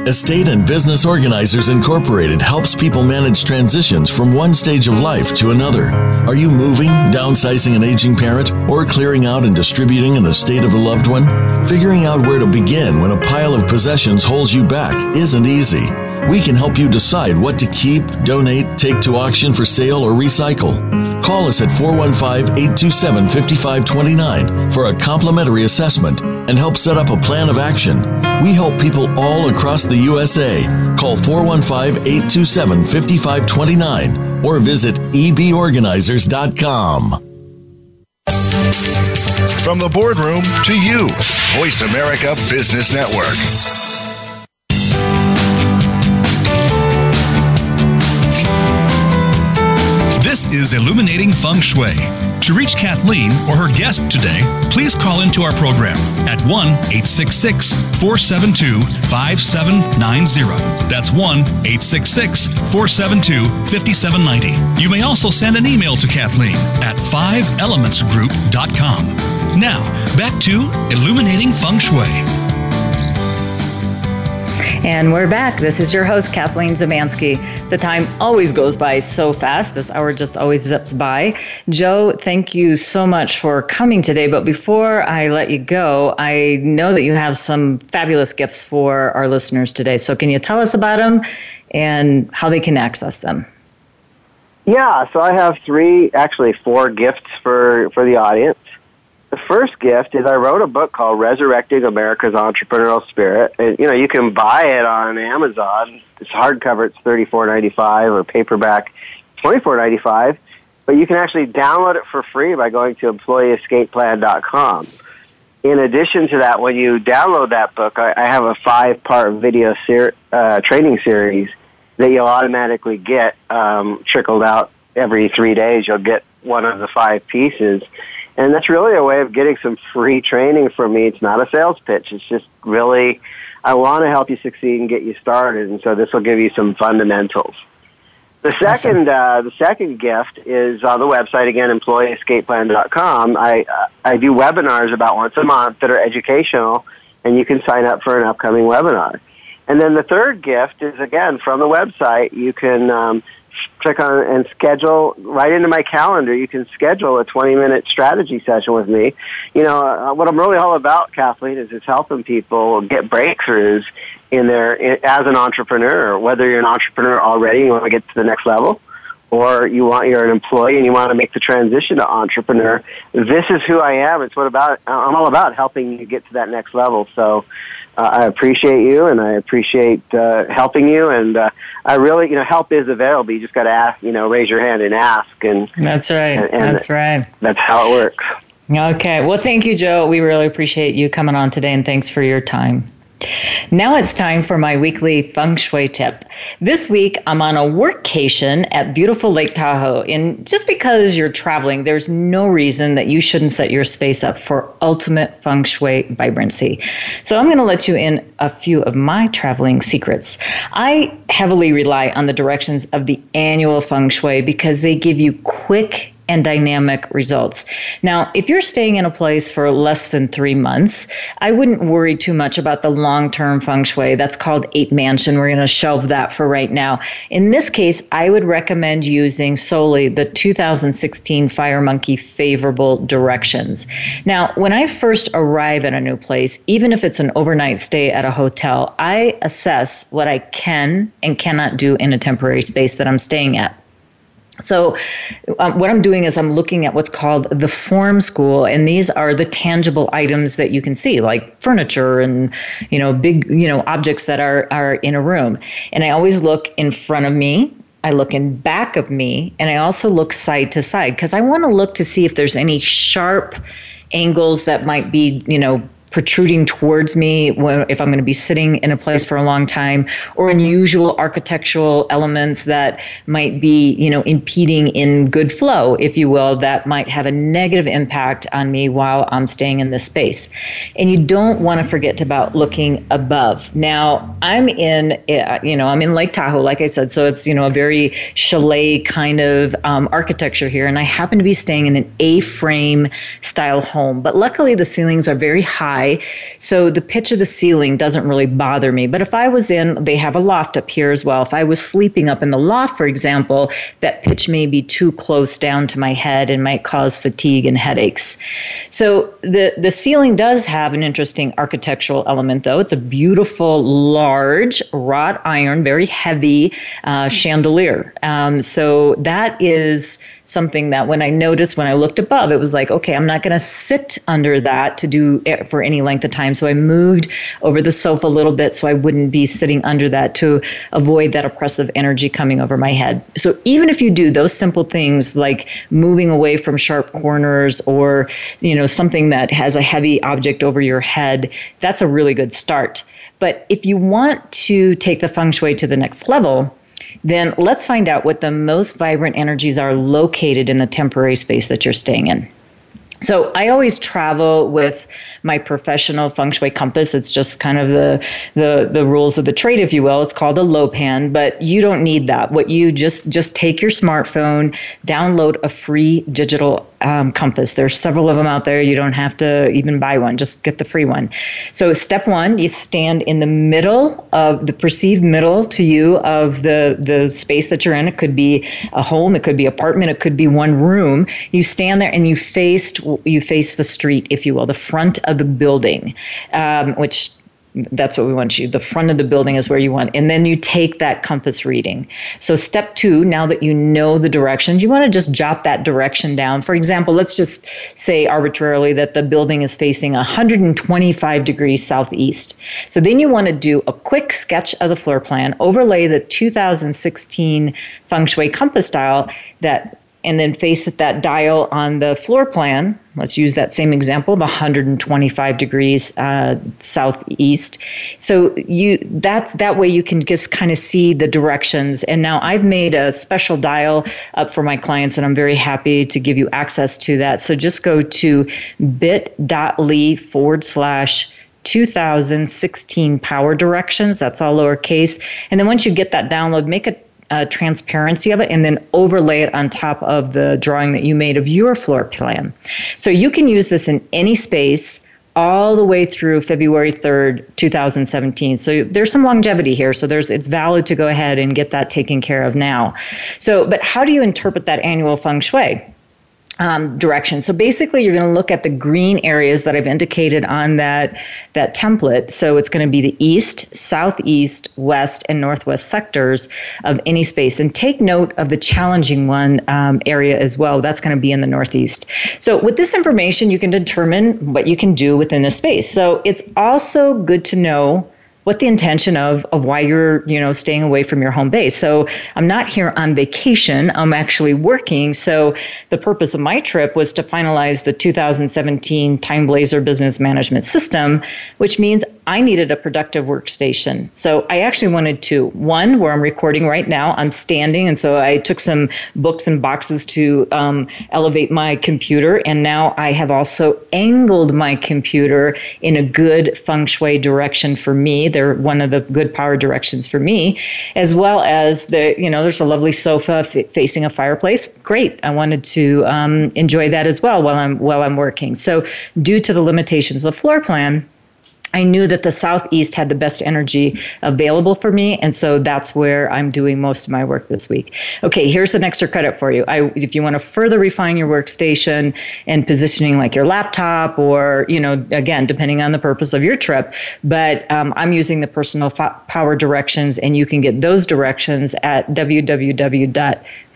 Estate and Business Organizers Incorporated helps people manage transitions from one stage of life to another. Are you moving, downsizing an aging parent, or clearing out and distributing an estate of a loved one? Figuring out where to begin when a pile of possessions holds you back isn't easy. We can help you decide what to keep, donate, take to auction for sale, or recycle. Call us at 415 827 5529 for a complimentary assessment and help set up a plan of action. We help people all across the USA. Call 415 827 5529 or visit eborganizers.com. From the boardroom to you, Voice America Business Network. Is Illuminating Feng Shui. To reach Kathleen or her guest today, please call into our program at 1 866 472 5790. That's 1 866 472 5790. You may also send an email to Kathleen at 5elementsgroup.com. Now, back to Illuminating Feng Shui. And we're back. This is your host, Kathleen Zemansky. The time always goes by so fast. This hour just always zips by. Joe, thank you so much for coming today. But before I let you go, I know that you have some fabulous gifts for our listeners today. So can you tell us about them and how they can access them? Yeah, so I have three, actually four gifts for, for the audience. The first gift is I wrote a book called Resurrecting America's Entrepreneurial Spirit. And, you know, you can buy it on Amazon. It's hardcover, it's thirty four ninety five, or paperback, twenty four ninety five. But you can actually download it for free by going to employeeescapeplan.com. In addition to that, when you download that book, I, I have a five part video ser- uh, training series that you'll automatically get um, trickled out every three days. You'll get one of the five pieces and that's really a way of getting some free training from me. It's not a sales pitch. It's just really, I want to help you succeed and get you started. And so this will give you some fundamentals. The second, uh, the second gift is on the website again, employeeescapeplan.com. I uh, I do webinars about once a month that are educational, and you can sign up for an upcoming webinar. And then the third gift is again from the website. You can um, click on and schedule right into my calendar. You can schedule a 20 minute strategy session with me. You know, uh, what I'm really all about, Kathleen, is it's helping people get breakthroughs in their, in, as an entrepreneur, whether you're an entrepreneur already, you want to get to the next level, or you want, you're an employee and you want to make the transition to entrepreneur. This is who I am. It's what about, I'm all about helping you get to that next level. So, uh, I appreciate you and I appreciate uh, helping you. And uh, I really, you know, help is available. You just got to ask, you know, raise your hand and ask. And that's right. And, and that's right. That's how it works. Okay. Well, thank you, Joe. We really appreciate you coming on today, and thanks for your time. Now it's time for my weekly feng shui tip. This week I'm on a workcation at beautiful Lake Tahoe. And just because you're traveling, there's no reason that you shouldn't set your space up for ultimate feng shui vibrancy. So I'm going to let you in a few of my traveling secrets. I heavily rely on the directions of the annual feng shui because they give you quick and dynamic results. Now, if you're staying in a place for less than three months, I wouldn't worry too much about the long term feng shui. That's called Eight Mansion. We're going to shelve that for right now. In this case, I would recommend using solely the 2016 Fire Monkey favorable directions. Now, when I first arrive at a new place, even if it's an overnight stay at a hotel, I assess what I can and cannot do in a temporary space that I'm staying at. So, um, what I'm doing is I'm looking at what's called the form school, and these are the tangible items that you can see, like furniture and you know big you know objects that are are in a room. And I always look in front of me. I look in back of me, and I also look side to side because I want to look to see if there's any sharp angles that might be you know protruding towards me if I'm going to be sitting in a place for a long time, or unusual architectural elements that might be, you know, impeding in good flow, if you will, that might have a negative impact on me while I'm staying in this space. And you don't want to forget about looking above. Now, I'm in, uh, you know, I'm in Lake Tahoe, like I said, so it's, you know, a very chalet kind of um, architecture here, and I happen to be staying in an A-frame style home. But luckily, the ceilings are very high high. So the pitch of the ceiling doesn't really bother me. But if I was in, they have a loft up here as well. If I was sleeping up in the loft, for example, that pitch may be too close down to my head and might cause fatigue and headaches. So the, the ceiling does have an interesting architectural element, though. It's a beautiful, large wrought iron, very heavy uh, chandelier. Um, so that is something that when I noticed when I looked above, it was like, okay, I'm not going to sit under that to do it for any length of time. So I moved over the sofa a little bit so I wouldn't be sitting under that to avoid that oppressive energy coming over my head. So even if you do those simple things like moving away from sharp corners or, you know, something that has a heavy object over your head, that's a really good start. But if you want to take the feng shui to the next level, then let's find out what the most vibrant energies are located in the temporary space that you're staying in. So I always travel with my professional feng shui compass. It's just kind of the the the rules of the trade, if you will. It's called a Lopan, but you don't need that. What you just just take your smartphone, download a free digital um, compass. There's several of them out there. You don't have to even buy one. Just get the free one. So step one, you stand in the middle of the perceived middle to you of the the space that you're in. It could be a home, it could be apartment, it could be one room. You stand there and you faced you face the street, if you will, the front of the building, um, which that's what we want you the front of the building is where you want and then you take that compass reading. So step two now that you know the directions you want to just jot that direction down. For example let's just say arbitrarily that the building is facing 125 degrees southeast. So then you want to do a quick sketch of the floor plan overlay the 2016 feng shui compass style that and then face at that dial on the floor plan. Let's use that same example of 125 degrees uh, southeast. So you that's that way you can just kind of see the directions. And now I've made a special dial up for my clients, and I'm very happy to give you access to that. So just go to bit.ly forward slash 2016 power directions. That's all lowercase. And then once you get that download, make a uh, transparency of it and then overlay it on top of the drawing that you made of your floor plan. So you can use this in any space all the way through February 3rd, 2017. So there's some longevity here. So there's it's valid to go ahead and get that taken care of now. So, but how do you interpret that annual feng shui? Um, direction. So basically, you're going to look at the green areas that I've indicated on that that template. So it's going to be the east, southeast, west, and northwest sectors of any space. And take note of the challenging one um, area as well. That's going to be in the northeast. So with this information, you can determine what you can do within a space. So it's also good to know what the intention of of why you're you know staying away from your home base so i'm not here on vacation i'm actually working so the purpose of my trip was to finalize the 2017 time blazer business management system which means I needed a productive workstation. So I actually wanted two. One where I'm recording right now, I'm standing, and so I took some books and boxes to um, elevate my computer, and now I have also angled my computer in a good feng shui direction for me. They're one of the good power directions for me, as well as the you know there's a lovely sofa f- facing a fireplace. Great, I wanted to um, enjoy that as well while I'm while I'm working. So due to the limitations of the floor plan I knew that the Southeast had the best energy available for me. And so that's where I'm doing most of my work this week. Okay, here's an extra credit for you. I, if you want to further refine your workstation and positioning like your laptop or, you know, again, depending on the purpose of your trip, but um, I'm using the personal power directions and you can get those directions at www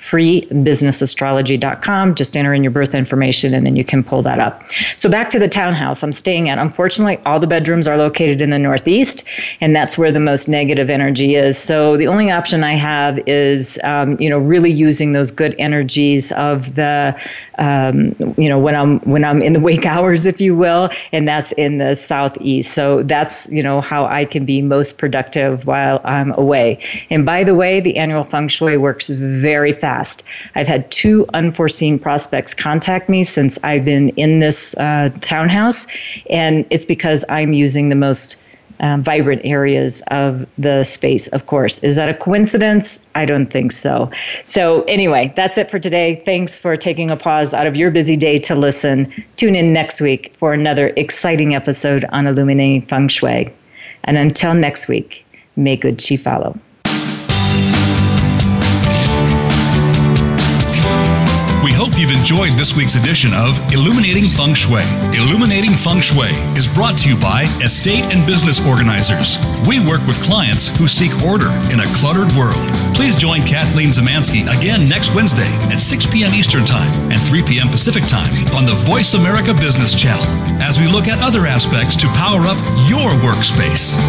freebusinessastrology.com. Just enter in your birth information and then you can pull that up. So back to the townhouse I'm staying at. Unfortunately, all the bedrooms are located in the northeast, and that's where the most negative energy is. So the only option I have is, um, you know, really using those good energies of the, um, you know, when I'm when I'm in the wake hours, if you will, and that's in the southeast. So that's you know how I can be most productive while I'm away. And by the way, the annual feng shui works very fast fast. I've had two unforeseen prospects contact me since I've been in this uh, townhouse, and it's because I'm using the most um, vibrant areas of the space, of course. Is that a coincidence? I don't think so. So, anyway, that's it for today. Thanks for taking a pause out of your busy day to listen. Tune in next week for another exciting episode on Illuminating Feng Shui. And until next week, may good chi follow. We hope you've enjoyed this week's edition of Illuminating Feng Shui. Illuminating Feng Shui is brought to you by Estate and Business Organizers. We work with clients who seek order in a cluttered world. Please join Kathleen Zemansky again next Wednesday at 6 p.m. Eastern Time and 3 p.m. Pacific Time on the Voice America Business Channel as we look at other aspects to power up your workspace.